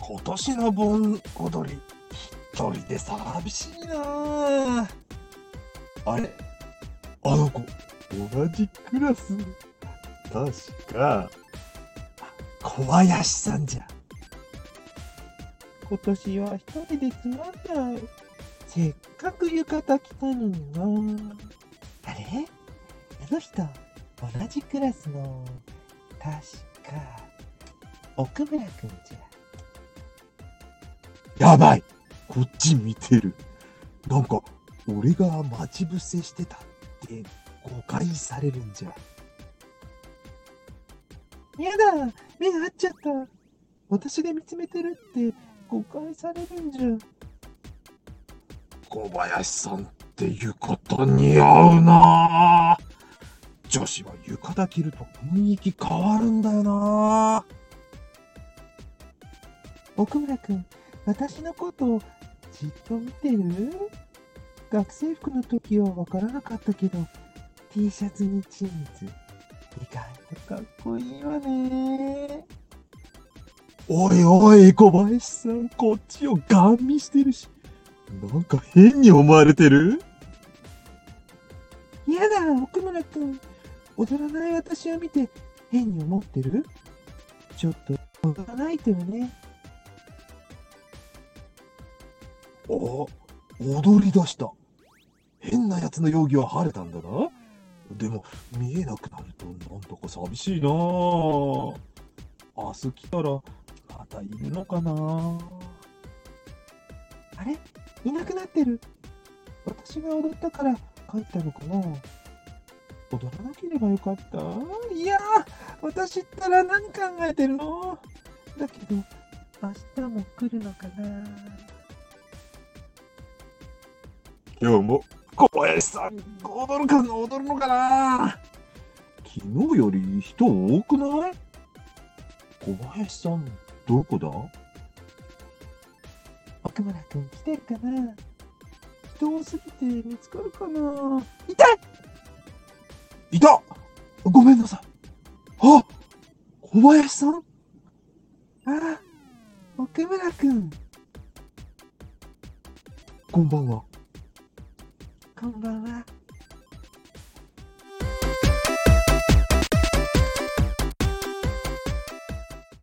今年の盆踊り、一人で寂しいなあれ？あの子、同じクラス？確か、小林さんじゃ。今年は一人でつまんない。せっかく浴衣着たのにな。あれ？あの人、同じクラスの、確か、奥村くんじゃ。やばいこっち見てる。なんか、俺が待ち伏せしてたって誤解されるんじゃ。やだ目が合っちゃった私が見つめてるって誤解されるんじゃ。小林さんって浴衣似合うなあ女子は浴衣着ると雰囲気変わるんだよな奥村くん、私のことをじっと見てる？学生服の時はわからなかったけど、T シャツにジーズ。意外とかっこいいわね。おいおい、小林さん、こっちをガン見してるし。なんか変に思われてる？やだ、奥村くん。踊らない私を見て変に思ってる？ちょっと踊らないとよね。踊り出した。変な奴の容疑は晴れたんだな。でも、見えなくなるとなんだか寂しいなあ明日来たら、またいるのかなあれ？いなくなってる。私が踊ったから帰ったのかな踊らなければよかった。いやー、私ったら何考えてるの？だけど、明日も来るのかな今日も小林さん、踊るかな踊るのかな？昨日より人多くない？小林さん、どこだ？奥村くん来てるかな？人多すぎて見つかるかな？いた！いた！ごめんなさい。あ！小林さん？ああ、奥村くん、こんばんは。こんばんは。